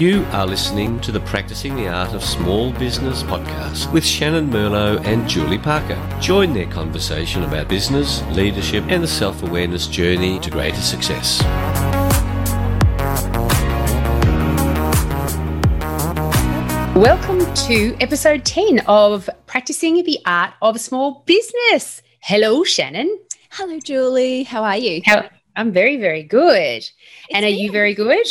You are listening to the Practicing the Art of Small Business podcast with Shannon Merlot and Julie Parker. Join their conversation about business, leadership, and the self awareness journey to greater success. Welcome to episode 10 of Practicing the Art of Small Business. Hello, Shannon. Hello, Julie. How are you? How, I'm very, very good. It's and are you very good?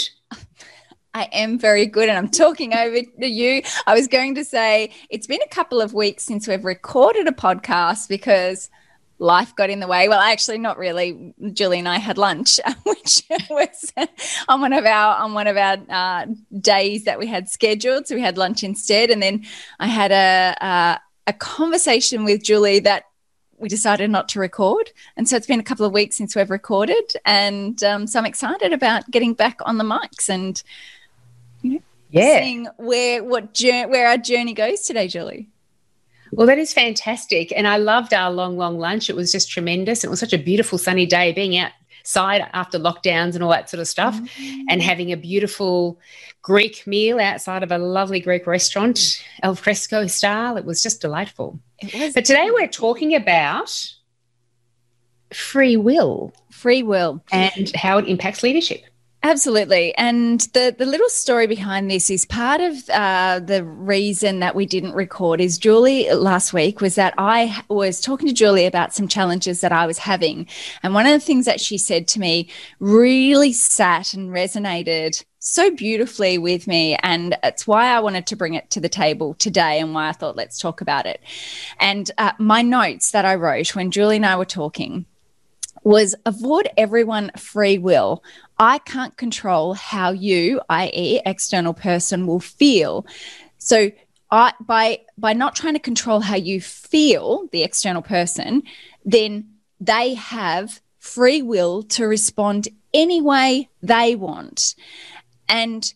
I am very good, and I'm talking over to you. I was going to say it's been a couple of weeks since we've recorded a podcast because life got in the way. Well, actually, not really. Julie and I had lunch, which was on one of our on one of our uh, days that we had scheduled. So we had lunch instead, and then I had a a, a conversation with Julie that we decided not to record. And so it's been a couple of weeks since we've recorded. And um, so I'm excited about getting back on the mics and yeah. seeing where what where our journey goes today, Julie. Well, that is fantastic. And I loved our long, long lunch. It was just tremendous. It was such a beautiful sunny day being outside after lockdowns and all that sort of stuff mm-hmm. and having a beautiful Greek meal outside of a lovely Greek restaurant, mm. al fresco style. It was just delightful. It was. But today we're talking about free will. Free will. And how it impacts leadership. Absolutely. And the, the little story behind this is part of uh, the reason that we didn't record is Julie last week was that I was talking to Julie about some challenges that I was having. And one of the things that she said to me really sat and resonated so beautifully with me. And it's why I wanted to bring it to the table today and why I thought, let's talk about it. And uh, my notes that I wrote when Julie and I were talking was avoid everyone free will. I can't control how you, i.e., external person, will feel. So I, by by not trying to control how you feel, the external person, then they have free will to respond any way they want. And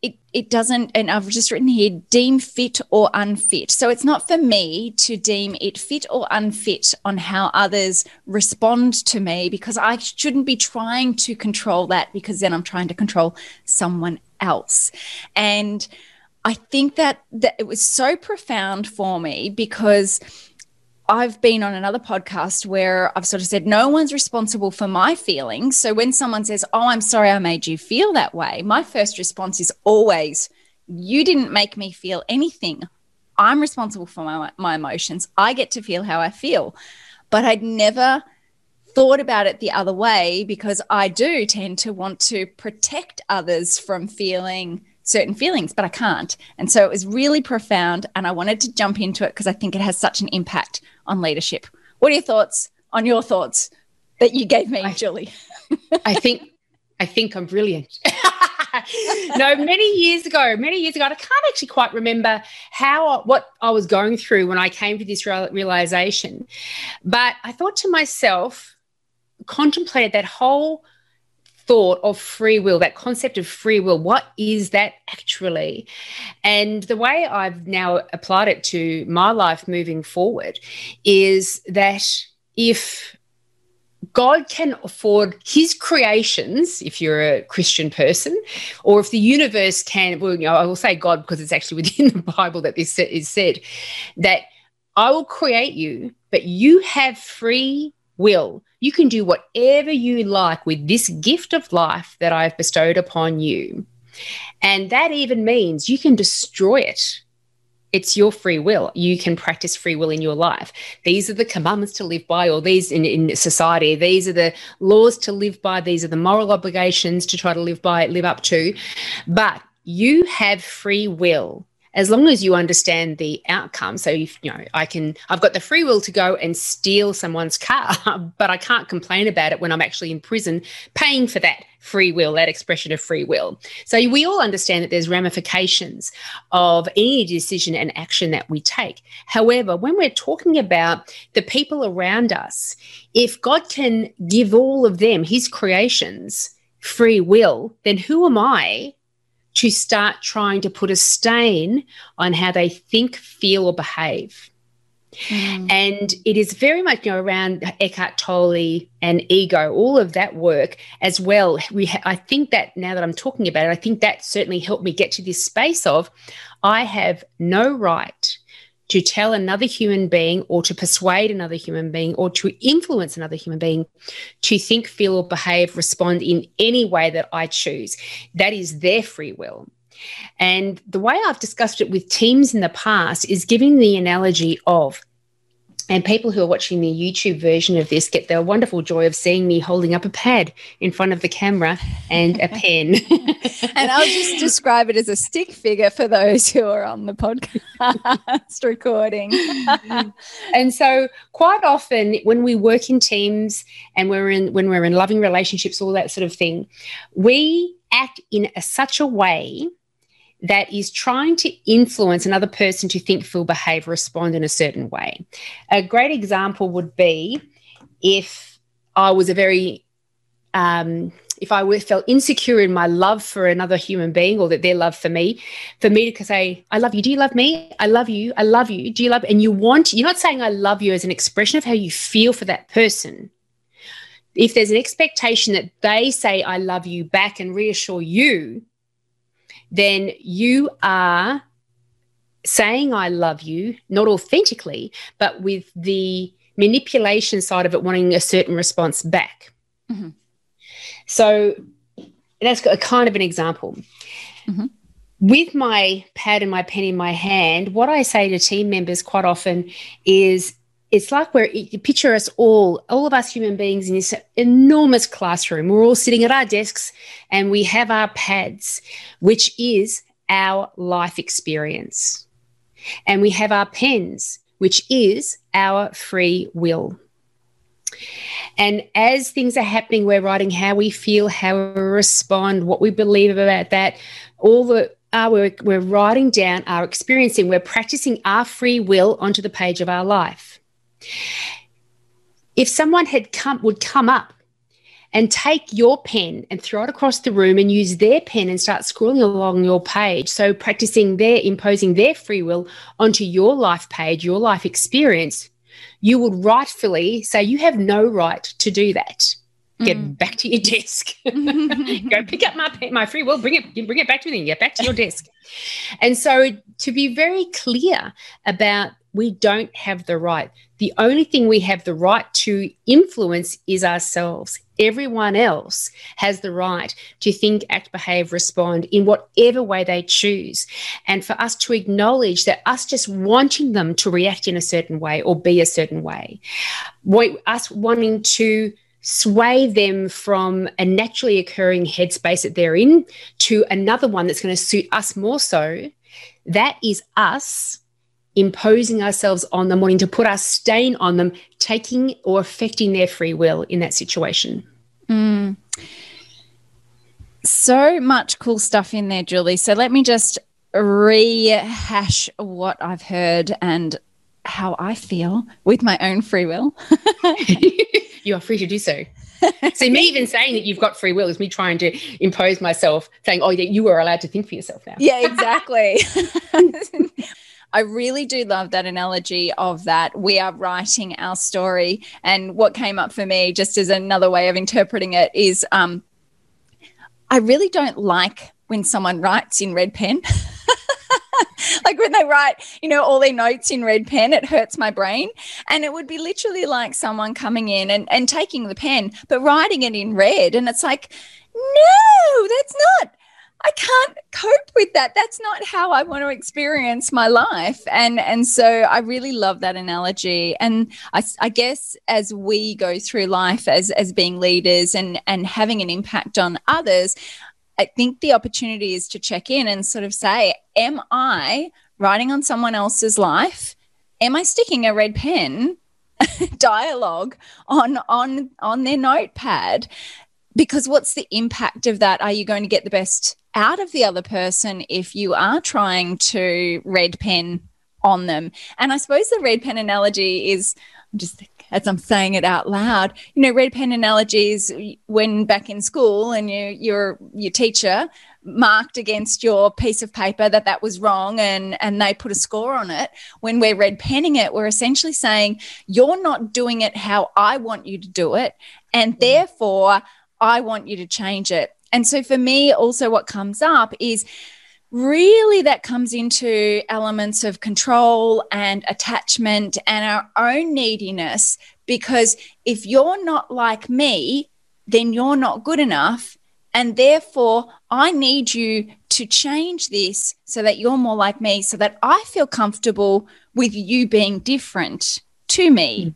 it, it doesn't, and I've just written here, deem fit or unfit. So it's not for me to deem it fit or unfit on how others respond to me because I shouldn't be trying to control that because then I'm trying to control someone else. And I think that, that it was so profound for me because I've been on another podcast where I've sort of said, no one's responsible for my feelings. So when someone says, oh, I'm sorry I made you feel that way, my first response is always, you didn't make me feel anything. I'm responsible for my, my emotions. I get to feel how I feel. But I'd never thought about it the other way because I do tend to want to protect others from feeling certain feelings, but I can't. And so it was really profound. And I wanted to jump into it because I think it has such an impact on leadership. What are your thoughts on your thoughts that you gave me, I, Julie? I think I think I'm brilliant. no, many years ago, many years ago, I can't actually quite remember how what I was going through when I came to this realization. But I thought to myself, contemplated that whole thought of free will, that concept of free will. What is that actually? And the way I've now applied it to my life moving forward is that if God can afford his creations, if you're a Christian person, or if the universe can, well, you know, I will say God because it's actually within the Bible that this is said, that I will create you, but you have free will. You can do whatever you like with this gift of life that I've bestowed upon you. And that even means you can destroy it. It's your free will. You can practice free will in your life. These are the commandments to live by, or these in, in society. These are the laws to live by. These are the moral obligations to try to live by, live up to. But you have free will as long as you understand the outcome. So, if, you know, I can, I've got the free will to go and steal someone's car, but I can't complain about it when I'm actually in prison paying for that free will, that expression of free will. So, we all understand that there's ramifications of any decision and action that we take. However, when we're talking about the people around us, if God can give all of them, his creations, free will, then who am I to start trying to put a stain on how they think, feel, or behave. Mm. And it is very much you know, around Eckhart Tolle and ego, all of that work as well. We ha- I think that now that I'm talking about it, I think that certainly helped me get to this space of I have no right to tell another human being or to persuade another human being or to influence another human being to think, feel, or behave, respond in any way that I choose. That is their free will. And the way I've discussed it with teams in the past is giving the analogy of and people who are watching the YouTube version of this get the wonderful joy of seeing me holding up a pad in front of the camera and a pen. and I'll just describe it as a stick figure for those who are on the podcast recording. and so quite often when we work in teams and we're in when we're in loving relationships, all that sort of thing, we act in a, such a way that is trying to influence another person to think, feel, behave, respond in a certain way. A great example would be if I was a very, um, if I felt insecure in my love for another human being or that their love for me, for me to say, I love you. Do you love me? I love you. I love you. Do you love? And you want, you're not saying I love you as an expression of how you feel for that person. If there's an expectation that they say, I love you back and reassure you, then you are saying I love you, not authentically, but with the manipulation side of it, wanting a certain response back. Mm-hmm. So that's a kind of an example. Mm-hmm. With my pad and my pen in my hand, what I say to team members quite often is it's like we're picture us all, all of us human beings in this enormous classroom. We're all sitting at our desks and we have our pads, which is our life experience. And we have our pens, which is our free will. And as things are happening, we're writing how we feel, how we respond, what we believe about that, all the uh, we're, we're writing down our experiencing, we're practicing our free will onto the page of our life. If someone had come would come up and take your pen and throw it across the room and use their pen and start scrolling along your page. So, practicing their imposing their free will onto your life page, your life experience, you would rightfully say, You have no right to do that. Get mm. back to your desk. Go pick up my pen, my free will, bring it, bring it back to me, get back to your desk. And so, to be very clear about we don't have the right. The only thing we have the right to influence is ourselves. Everyone else has the right to think, act, behave, respond in whatever way they choose. And for us to acknowledge that us just wanting them to react in a certain way or be a certain way, us wanting to sway them from a naturally occurring headspace that they're in to another one that's going to suit us more so, that is us imposing ourselves on them, wanting to put our stain on them, taking or affecting their free will in that situation. Mm. So much cool stuff in there, Julie. So let me just rehash what I've heard and how I feel with my own free will. you are free to do so. See, me even saying that you've got free will is me trying to impose myself, saying, "Oh, yeah, you are allowed to think for yourself now." Yeah, exactly. I really do love that analogy of that we are writing our story. And what came up for me, just as another way of interpreting it, is um, I really don't like when someone writes in red pen. like when they write, you know, all their notes in red pen, it hurts my brain. And it would be literally like someone coming in and, and taking the pen, but writing it in red. And it's like, no, that's not I can't cope with that. That's not how I want to experience my life. And and so I really love that analogy. And I, I guess as we go through life as as being leaders and and having an impact on others, I think the opportunity is to check in and sort of say, am I writing on someone else's life? Am I sticking a red pen dialogue on on on their notepad? Because what's the impact of that? Are you going to get the best out of the other person if you are trying to red pen on them. And I suppose the red pen analogy is I'm just as I'm saying it out loud. You know, red pen analogies when back in school and you, your your teacher marked against your piece of paper that that was wrong and and they put a score on it when we're red penning it we're essentially saying you're not doing it how I want you to do it and mm. therefore I want you to change it and so for me also what comes up is really that comes into elements of control and attachment and our own neediness because if you're not like me then you're not good enough and therefore, I need you to change this so that you're more like me, so that I feel comfortable with you being different to me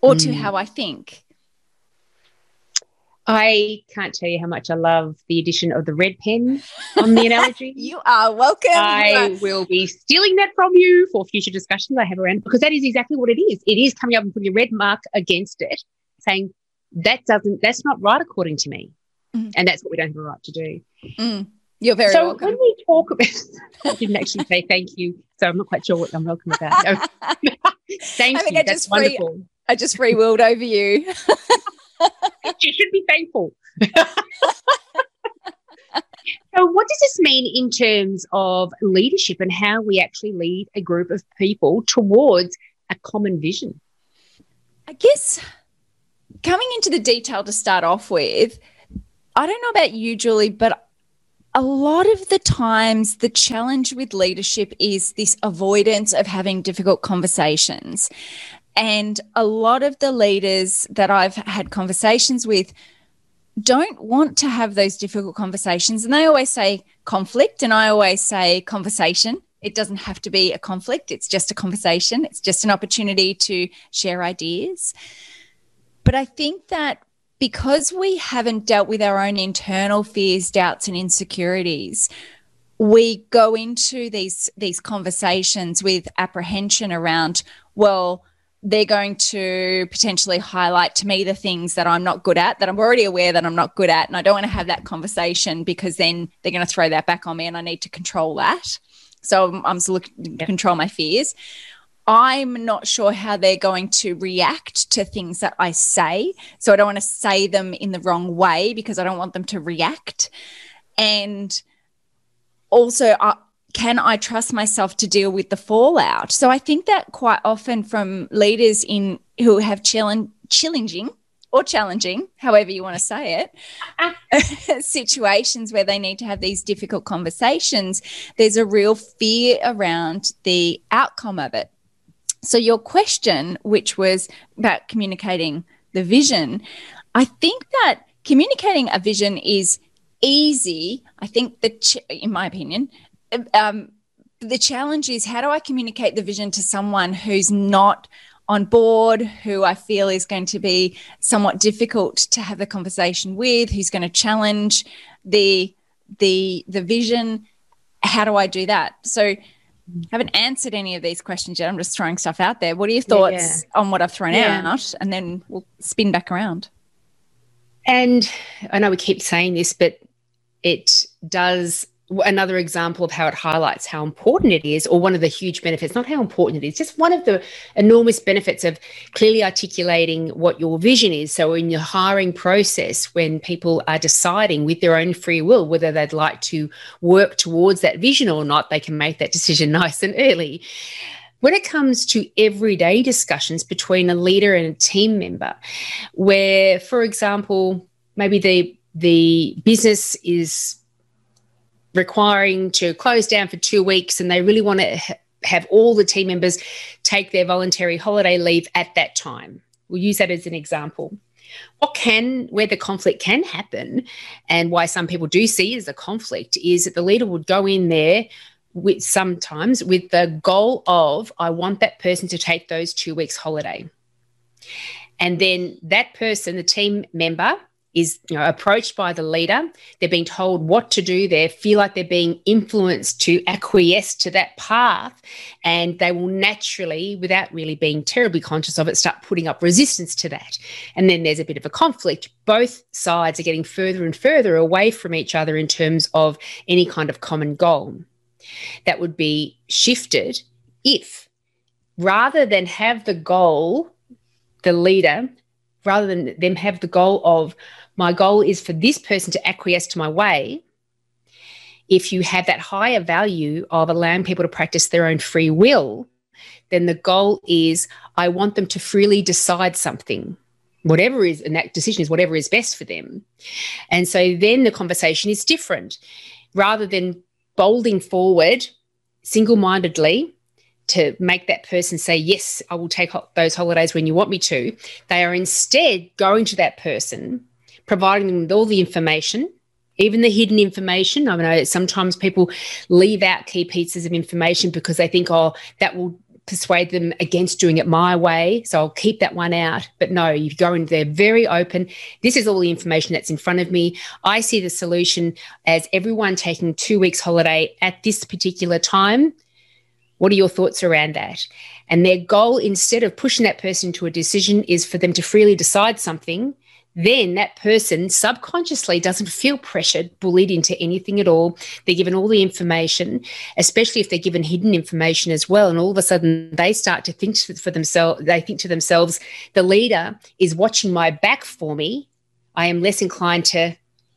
or mm. to how I think. I can't tell you how much I love the addition of the red pen on the analogy. you are welcome. I will be stealing that from you for future discussions I have around because that is exactly what it is. It is coming up and putting a red mark against it, saying that doesn't that's not right according to me. Mm. And that's what we don't have a right to do. Mm. You're very so welcome. when we talk about, I didn't actually say thank you, so I'm not quite sure what I'm welcome about. Thank I you. I that's just wonderful. I just free willed over you. You should be thankful. so, what does this mean in terms of leadership and how we actually lead a group of people towards a common vision? I guess coming into the detail to start off with, I don't know about you, Julie, but a lot of the times the challenge with leadership is this avoidance of having difficult conversations. And a lot of the leaders that I've had conversations with don't want to have those difficult conversations. And they always say conflict, and I always say conversation. It doesn't have to be a conflict, it's just a conversation, it's just an opportunity to share ideas. But I think that because we haven't dealt with our own internal fears, doubts, and insecurities, we go into these these conversations with apprehension around, well, they're going to potentially highlight to me the things that I'm not good at, that I'm already aware that I'm not good at. And I don't want to have that conversation because then they're going to throw that back on me and I need to control that. So I'm, I'm looking to control my fears. I'm not sure how they're going to react to things that I say. So I don't want to say them in the wrong way because I don't want them to react. And also, uh, can I trust myself to deal with the fallout? So I think that quite often from leaders in who have challenging or challenging, however you want to say it, situations where they need to have these difficult conversations, there's a real fear around the outcome of it. So, your question, which was about communicating the vision, I think that communicating a vision is easy. I think ch- in my opinion, um, the challenge is how do I communicate the vision to someone who's not on board, who I feel is going to be somewhat difficult to have the conversation with, who's going to challenge the the the vision. How do I do that? So haven't answered any of these questions yet. I'm just throwing stuff out there. What are your thoughts yeah. on what I've thrown yeah. out? And then we'll spin back around. And I know we keep saying this, but it does another example of how it highlights how important it is, or one of the huge benefits, not how important it is, just one of the enormous benefits of clearly articulating what your vision is. So, in your hiring process, when people are deciding with their own free will whether they'd like to work towards that vision or not, they can make that decision nice and early. When it comes to everyday discussions between a leader and a team member, where, for example, maybe the the business is requiring to close down for two weeks and they really want to ha- have all the team members take their voluntary holiday leave at that time. We'll use that as an example. What can, where the conflict can happen, and why some people do see as a conflict, is that the leader would go in there with sometimes with the goal of, I want that person to take those two weeks holiday. And then that person, the team member, is you know approached by the leader. They're being told what to do. They feel like they're being influenced to acquiesce to that path. And they will naturally without really being terribly conscious of it start putting up resistance to that. And then there's a bit of a conflict. Both sides are getting further and further away from each other in terms of any kind of common goal. That would be shifted if rather than have the goal the leader, rather than them have the goal of, my goal is for this person to acquiesce to my way, if you have that higher value of allowing people to practice their own free will, then the goal is I want them to freely decide something, whatever is, and that decision is whatever is best for them. And so then the conversation is different. Rather than bolding forward single mindedly to make that person say, Yes, I will take ho- those holidays when you want me to, they are instead going to that person, providing them with all the information even the hidden information. I know sometimes people leave out key pieces of information because they think, oh, that will persuade them against doing it my way. So I'll keep that one out. But no, you go in there very open. This is all the information that's in front of me. I see the solution as everyone taking two weeks holiday at this particular time. What are your thoughts around that? And their goal, instead of pushing that person to a decision, is for them to freely decide something then that person subconsciously doesn't feel pressured, bullied into anything at all. They're given all the information, especially if they're given hidden information as well. And all of a sudden they start to think for themselves, they think to themselves, the leader is watching my back for me. I am less inclined to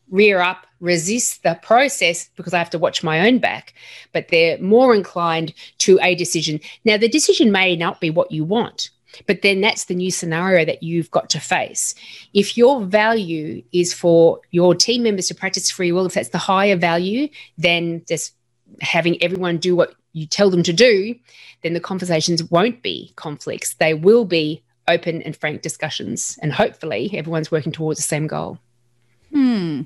rear up, resist the process because I have to watch my own back, but they're more inclined to a decision. Now, the decision may not be what you want but then that's the new scenario that you've got to face. If your value is for your team members to practice free will, if that's the higher value then just having everyone do what you tell them to do, then the conversations won't be conflicts. They will be open and frank discussions. And hopefully everyone's working towards the same goal. Hmm.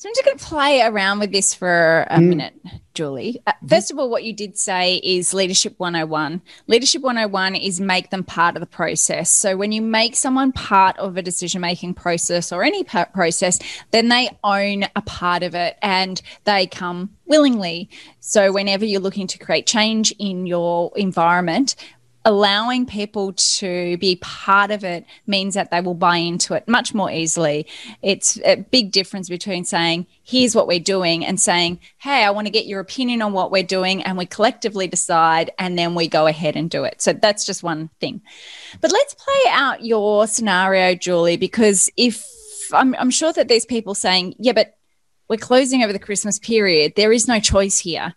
So I'm just going to play around with this for a mm. minute, Julie. Uh, mm-hmm. first of all, what you did say is Leadership 101. Leadership 101 is make them part of the process. So when you make someone part of a decision making process or any process, then they own a part of it and they come willingly. So whenever you're looking to create change in your environment, allowing people to be part of it means that they will buy into it much more easily. It's a big difference between saying, here's what we're doing, and saying, hey, I want to get your opinion on what we're doing, and we collectively decide, and then we go ahead and do it. So that's just one thing. But let's play out your scenario, Julie, because if I'm, I'm sure that there's people saying, yeah, but we're closing over the Christmas period. There is no choice here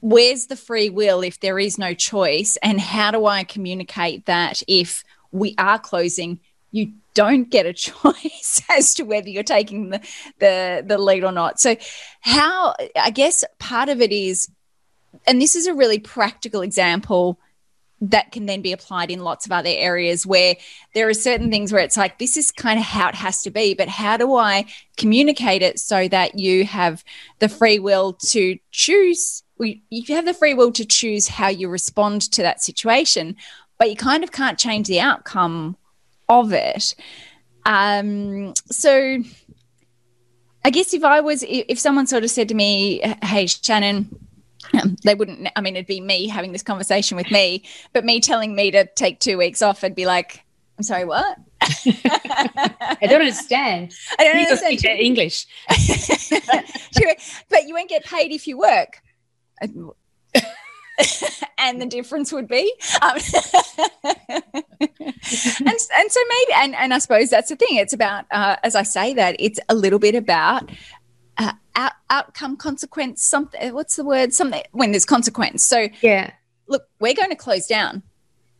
where's the free will if there is no choice? And how do i communicate that if we are closing you don't get a choice as to whether you're taking the, the the lead or not? So how i guess part of it is and this is a really practical example that can then be applied in lots of other areas where there are certain things where it's like this is kind of how it has to be but how do i communicate it so that you have the free will to choose you have the free will to choose how you respond to that situation, but you kind of can't change the outcome of it. Um, so I guess if I was, if someone sort of said to me, hey, Shannon, um, they wouldn't, I mean, it'd be me having this conversation with me, but me telling me to take two weeks off, I'd be like, I'm sorry, what? I don't understand. I don't you understand. English. but you won't get paid if you work. and the difference would be um, and, and so maybe and, and i suppose that's the thing it's about uh, as i say that it's a little bit about uh, out, outcome consequence something what's the word something when there's consequence so yeah look we're going to close down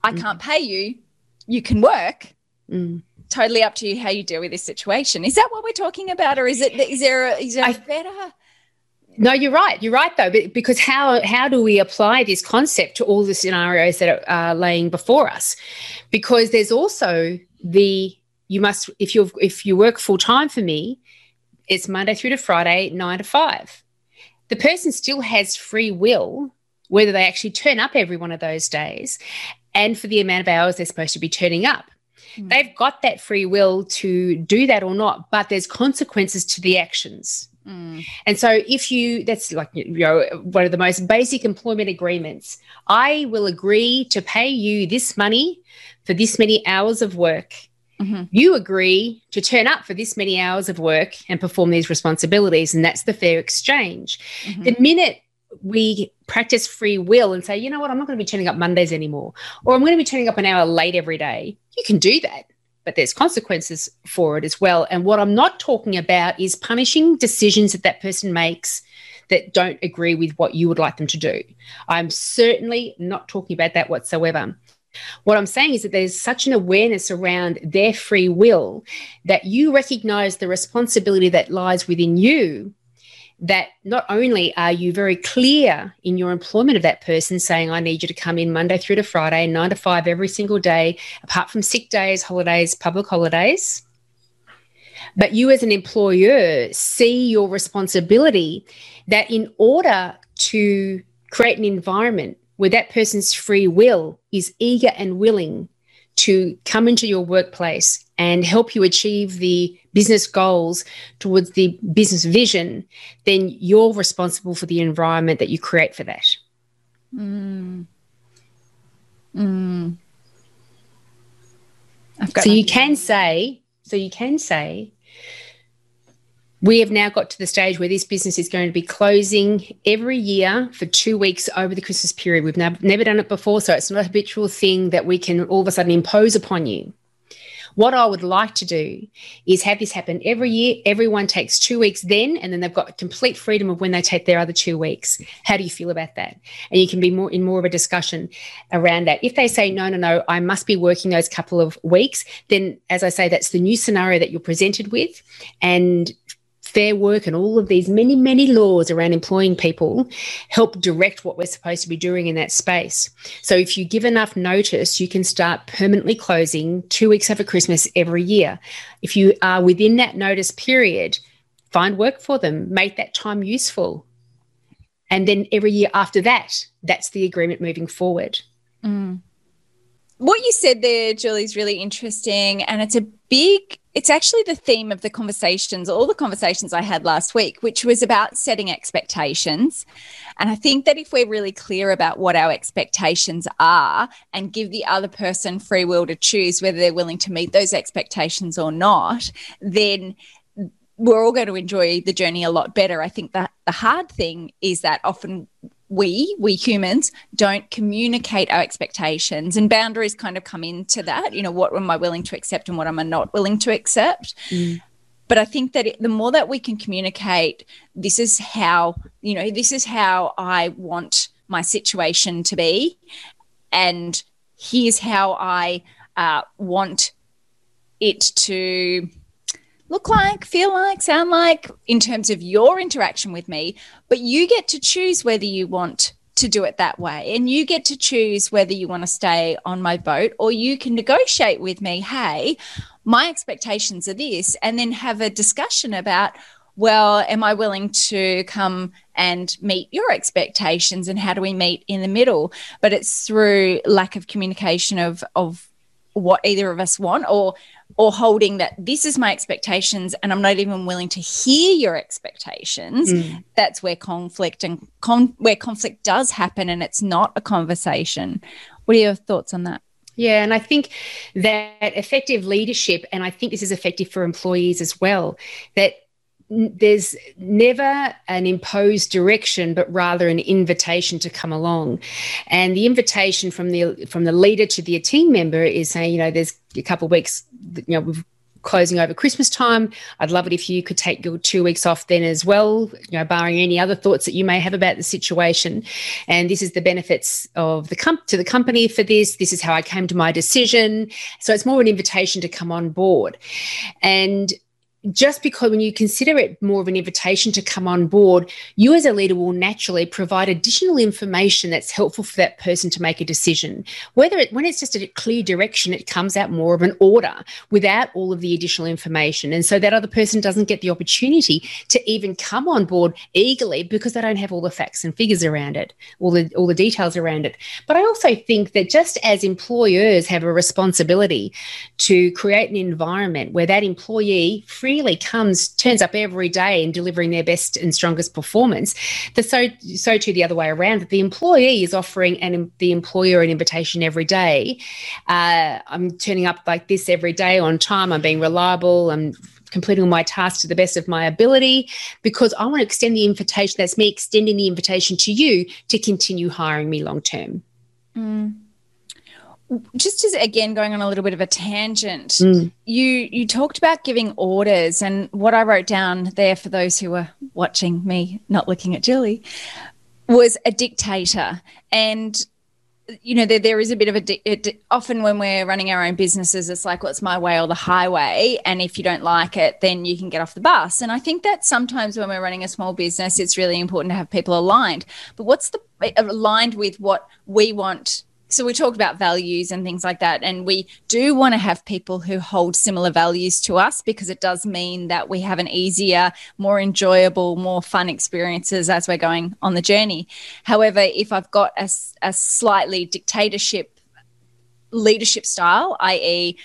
i mm. can't pay you you can work mm. totally up to you how you deal with this situation is that what we're talking about or is it is there a, is there a I, better no, you're right. You're right, though, because how how do we apply this concept to all the scenarios that are laying before us? Because there's also the you must if you if you work full time for me, it's Monday through to Friday, nine to five. The person still has free will whether they actually turn up every one of those days, and for the amount of hours they're supposed to be turning up. Mm. They've got that free will to do that or not, but there's consequences to the actions. Mm. And so, if you, that's like, you know, one of the most basic employment agreements. I will agree to pay you this money for this many hours of work. Mm-hmm. You agree to turn up for this many hours of work and perform these responsibilities. And that's the fair exchange. Mm-hmm. The minute we practice free will and say, you know what, I'm not going to be turning up Mondays anymore, or I'm going to be turning up an hour late every day, you can do that. But there's consequences for it as well. And what I'm not talking about is punishing decisions that that person makes that don't agree with what you would like them to do. I'm certainly not talking about that whatsoever. What I'm saying is that there's such an awareness around their free will that you recognize the responsibility that lies within you that not only are you very clear in your employment of that person, saying, I need you to come in Monday through to Friday, nine to five every single day, apart from sick days, holidays, public holidays. But you, as an employer, see your responsibility that in order to create an environment where that person's free will is eager and willing to come into your workplace and help you achieve the business goals towards the business vision, then you're responsible for the environment that you create for that. Mm. Mm. so you can say, so you can say, we have now got to the stage where this business is going to be closing every year for two weeks over the Christmas period. We've never, done it before, so it's not a habitual thing that we can all of a sudden impose upon you. What I would like to do is have this happen every year. Everyone takes two weeks then, and then they've got complete freedom of when they take their other two weeks. How do you feel about that? And you can be more in more of a discussion around that. If they say, no, no, no, I must be working those couple of weeks, then as I say, that's the new scenario that you're presented with. And Fair Work and all of these many, many laws around employing people help direct what we're supposed to be doing in that space. So if you give enough notice, you can start permanently closing two weeks after Christmas every year. If you are within that notice period, find work for them, make that time useful. And then every year after that, that's the agreement moving forward. Mm. What you said there, Julie, is really interesting. And it's a big it's actually the theme of the conversations, all the conversations I had last week, which was about setting expectations. And I think that if we're really clear about what our expectations are and give the other person free will to choose whether they're willing to meet those expectations or not, then we're all going to enjoy the journey a lot better. I think that the hard thing is that often we we humans don't communicate our expectations and boundaries kind of come into that you know what am i willing to accept and what am i not willing to accept mm. but i think that it, the more that we can communicate this is how you know this is how i want my situation to be and here's how i uh, want it to look like, feel like, sound like in terms of your interaction with me, but you get to choose whether you want to do it that way. And you get to choose whether you want to stay on my boat or you can negotiate with me, hey, my expectations are this, and then have a discussion about, well, am I willing to come and meet your expectations and how do we meet in the middle? But it's through lack of communication of of what either of us want or or holding that this is my expectations and I'm not even willing to hear your expectations, mm. that's where conflict and con- where conflict does happen and it's not a conversation. What are your thoughts on that? Yeah, and I think that effective leadership, and I think this is effective for employees as well, that there's never an imposed direction but rather an invitation to come along and the invitation from the from the leader to the team member is saying you know there's a couple of weeks you know we've closing over Christmas time. I'd love it if you could take your two weeks off then as well, you know, barring any other thoughts that you may have about the situation. And this is the benefits of the comp to the company for this. This is how I came to my decision. So it's more an invitation to come on board. And just because when you consider it more of an invitation to come on board, you as a leader will naturally provide additional information that's helpful for that person to make a decision. Whether it, when it's just a clear direction, it comes out more of an order without all of the additional information. And so that other person doesn't get the opportunity to even come on board eagerly because they don't have all the facts and figures around it, all the, all the details around it. But I also think that just as employers have a responsibility to create an environment where that employee freely comes, turns up every day and delivering their best and strongest performance, the so so too the other way around that the employee is offering and the employer an invitation every day. Uh, I'm turning up like this every day on time. I'm being reliable. I'm completing my task to the best of my ability because I want to extend the invitation. That's me extending the invitation to you to continue hiring me long term. Mm just as again going on a little bit of a tangent mm. you you talked about giving orders and what i wrote down there for those who were watching me not looking at julie was a dictator. And you know there, there is a bit of a it, often when we're running our own businesses it's like well it's my way or the highway and if you don't like it then you can get off the bus. And i think that sometimes when we're running a small business it's really important to have people aligned. But what's the aligned with what we want so we talked about values and things like that and we do want to have people who hold similar values to us because it does mean that we have an easier more enjoyable more fun experiences as we're going on the journey. However if i've got a, a slightly dictatorship leadership style i.e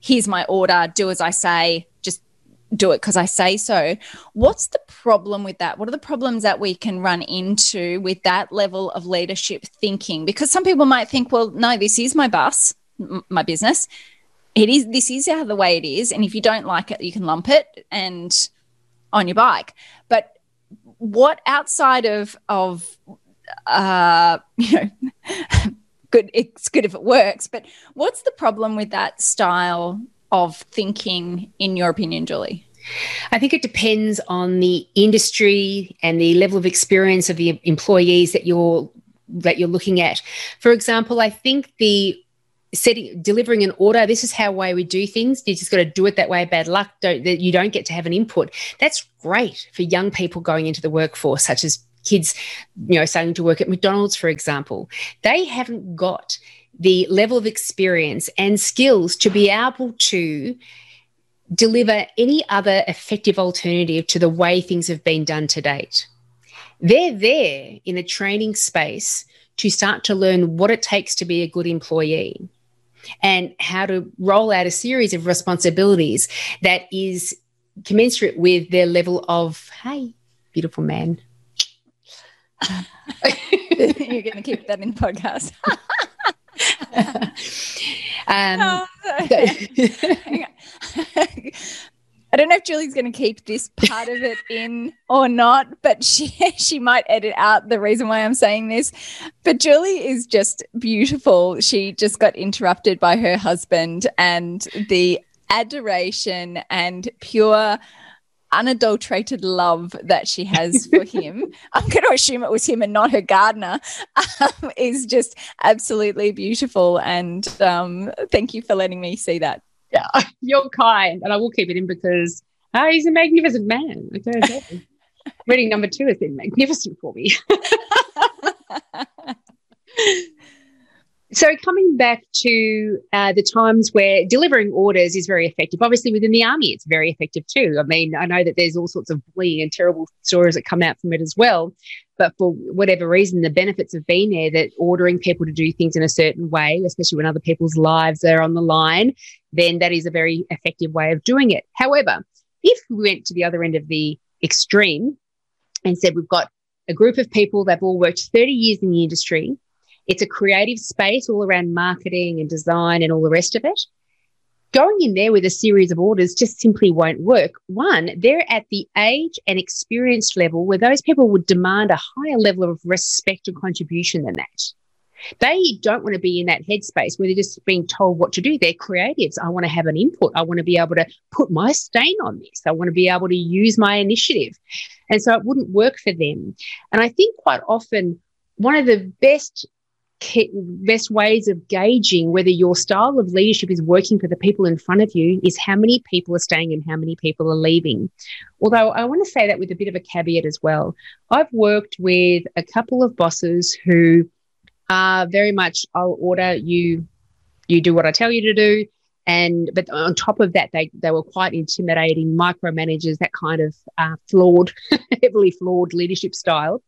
here's my order do as i say do it because I say so. What's the problem with that? What are the problems that we can run into with that level of leadership thinking? Because some people might think, well, no, this is my bus, m- my business. It is this is how the way it is, and if you don't like it, you can lump it and on your bike. But what outside of of uh, you know, good. It's good if it works, but what's the problem with that style of thinking, in your opinion, Julie? I think it depends on the industry and the level of experience of the employees that you're that you're looking at. For example, I think the setting delivering an order this is how way we do things you just got to do it that way bad luck don't that you don't get to have an input that's great for young people going into the workforce such as kids you know starting to work at mcdonald's for example they haven't got the level of experience and skills to be able to deliver any other effective alternative to the way things have been done to date. They're there in a training space to start to learn what it takes to be a good employee and how to roll out a series of responsibilities that is commensurate with their level of, hey, beautiful man. You're going to keep that in the podcast. um, oh, I don't know if Julie's going to keep this part of it in or not, but she she might edit out the reason why I'm saying this. But Julie is just beautiful. She just got interrupted by her husband and the adoration and pure unadulterated love that she has for him, I'm going to assume it was him and not her gardener, um, is just absolutely beautiful. And um, thank you for letting me see that. Yeah, you're kind. And I will keep it in because uh, he's a magnificent man. Reading number two has been magnificent for me. So, coming back to uh, the times where delivering orders is very effective, obviously within the army, it's very effective too. I mean, I know that there's all sorts of bullying and terrible stories that come out from it as well. But for whatever reason, the benefits have been there that ordering people to do things in a certain way, especially when other people's lives are on the line, then that is a very effective way of doing it. However, if we went to the other end of the extreme and said we've got a group of people that have all worked 30 years in the industry, it's a creative space all around marketing and design and all the rest of it. Going in there with a series of orders just simply won't work. One, they're at the age and experience level where those people would demand a higher level of respect and contribution than that. They don't want to be in that headspace where they're just being told what to do. They're creatives. I want to have an input. I want to be able to put my stain on this. I want to be able to use my initiative. And so it wouldn't work for them. And I think quite often one of the best best ways of gauging whether your style of leadership is working for the people in front of you is how many people are staying and how many people are leaving. Although I want to say that with a bit of a caveat as well. I've worked with a couple of bosses who are very much, I'll order you, you do what I tell you to do. And but on top of that, they they were quite intimidating micromanagers, that kind of uh, flawed, heavily flawed leadership style.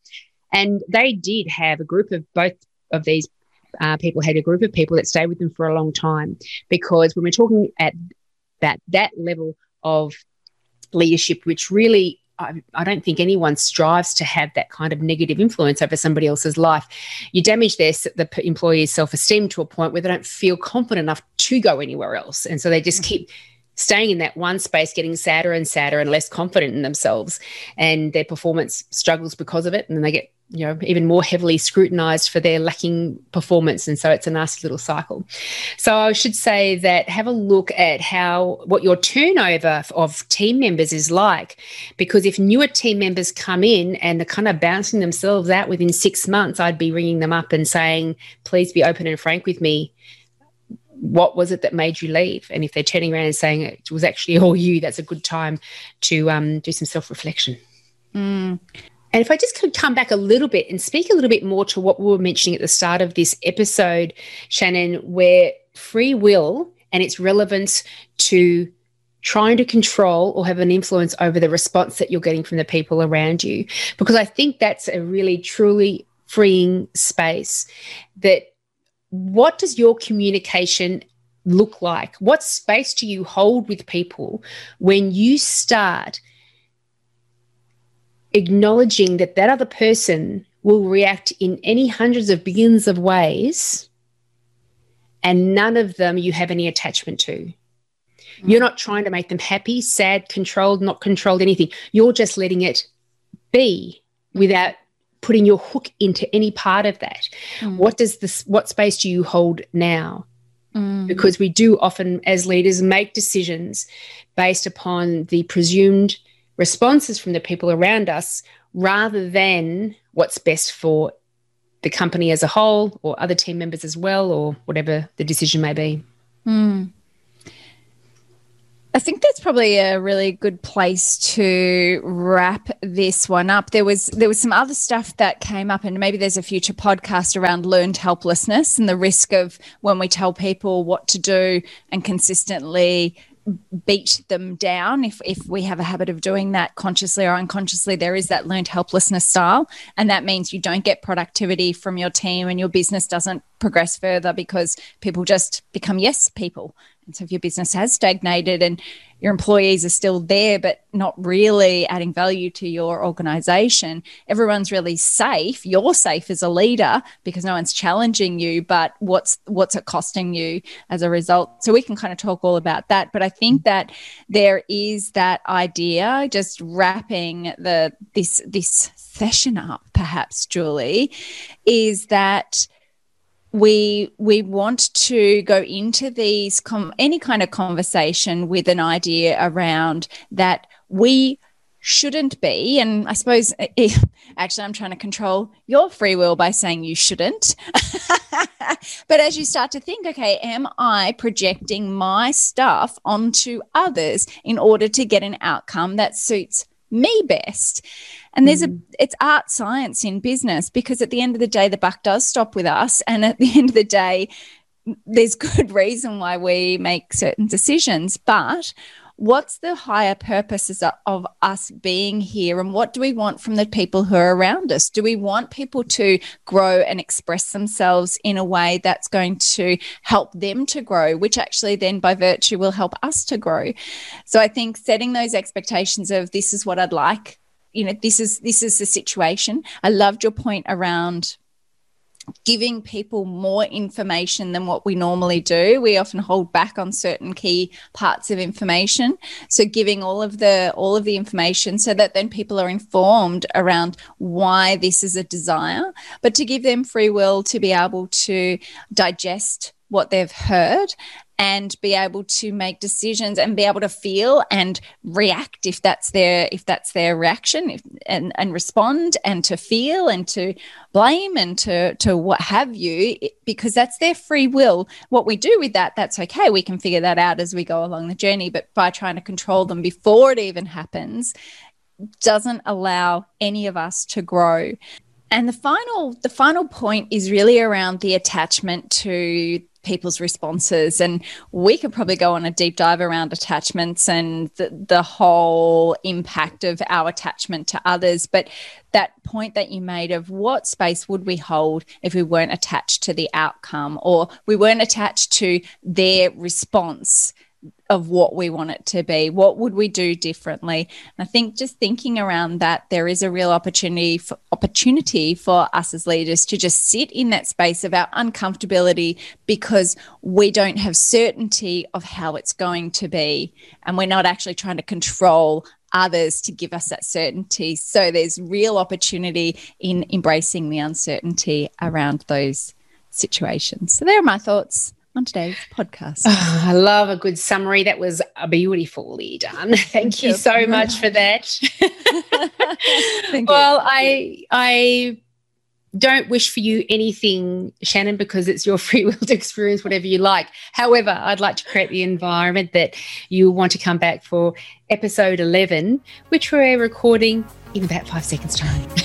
And they did have a group of both of these uh, people had a group of people that stayed with them for a long time because when we're talking at that that level of leadership which really I, don't think anyone strives to have that kind of negative influence over somebody else's life. You damage their the employee's self esteem to a point where they don't feel confident enough to go anywhere else, and so they just keep staying in that one space, getting sadder and sadder and less confident in themselves, and their performance struggles because of it, and then they get you know even more heavily scrutinized for their lacking performance and so it's a nasty little cycle so i should say that have a look at how what your turnover of team members is like because if newer team members come in and they're kind of bouncing themselves out within six months i'd be ringing them up and saying please be open and frank with me what was it that made you leave? And if they're turning around and saying it was actually all you, that's a good time to um, do some self reflection. Mm. And if I just could come back a little bit and speak a little bit more to what we were mentioning at the start of this episode, Shannon, where free will and its relevance to trying to control or have an influence over the response that you're getting from the people around you. Because I think that's a really, truly freeing space that what does your communication look like? What space do you hold with people when you start acknowledging that that other person will react in any hundreds of billions of ways and none of them you have any attachment to? You're not trying to make them happy, sad, controlled, not controlled, anything. You're just letting it be without putting your hook into any part of that. Mm. What does this what space do you hold now? Mm. Because we do often as leaders make decisions based upon the presumed responses from the people around us rather than what's best for the company as a whole or other team members as well or whatever the decision may be. Mm. I think that's probably a really good place to wrap this one up. There was there was some other stuff that came up, and maybe there's a future podcast around learned helplessness and the risk of when we tell people what to do and consistently beat them down if if we have a habit of doing that consciously or unconsciously there is that learned helplessness style. And that means you don't get productivity from your team and your business doesn't progress further because people just become yes people and so if your business has stagnated and your employees are still there, but not really adding value to your organization, everyone's really safe. You're safe as a leader because no one's challenging you, but what's what's it costing you as a result? So we can kind of talk all about that. But I think mm-hmm. that there is that idea, just wrapping the this this session up, perhaps, Julie, is that we we want to go into these com- any kind of conversation with an idea around that we shouldn't be and i suppose if, actually i'm trying to control your free will by saying you shouldn't. But as you start to think okay am i projecting my stuff onto others in order to get an outcome that suits me best and there's mm. a it's art science in business because at the end of the day the buck does stop with us. And at the end of the day there's good reason why we make certain decisions. But what's the higher purposes of us being here? And what do we want from the people who are around us? Do we want people to grow and express themselves in a way that's going to help them to grow which actually then by virtue will help us to grow? So i think setting those expectations of this is what i'd like you know this is this is the situation. I loved your point around giving people more information than what we normally do. We often hold back on certain key parts of information. So giving all of the all of the information so that then people are informed around why this is a desire. But to give them free will to be able to digest what they've heard and be able to make decisions and be able to feel and react if that's their if that's their reaction if, and and respond and to feel and to blame and to to what have you because that's their free will. What we do with that that's okay. We can figure that out as we go along the journey but by trying to control them before it even happens doesn't allow any of us to grow and the final the final point is really around the attachment to people's responses. And we could probably go on a deep dive around attachments and the, the whole impact of our attachment to others. But that point that you made of what space would we hold if we weren't attached to the outcome or we weren't attached to their response of what we want it to be. What would we do differently? And I think just thinking around that, there is a real opportunity for opportunity for us as leaders to just sit in that space of our uncomfortability because we don't have certainty of how it's going to be, and we're not actually trying to control others to give us that certainty. So there's real opportunity in embracing the uncertainty around those situations. So there are my thoughts on today's podcast. Oh, I love a good summary. That was beautifully done. Thank, Thank you, so much for that. well, I I don't wish for you anything, Shannon, because it's your free will to experience whatever you like. However, I'd like to create the environment that you want to come back for episode 11, which we're recording in about five seconds' time.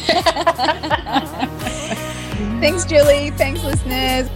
Thanks, Julie. Thanks, listeners.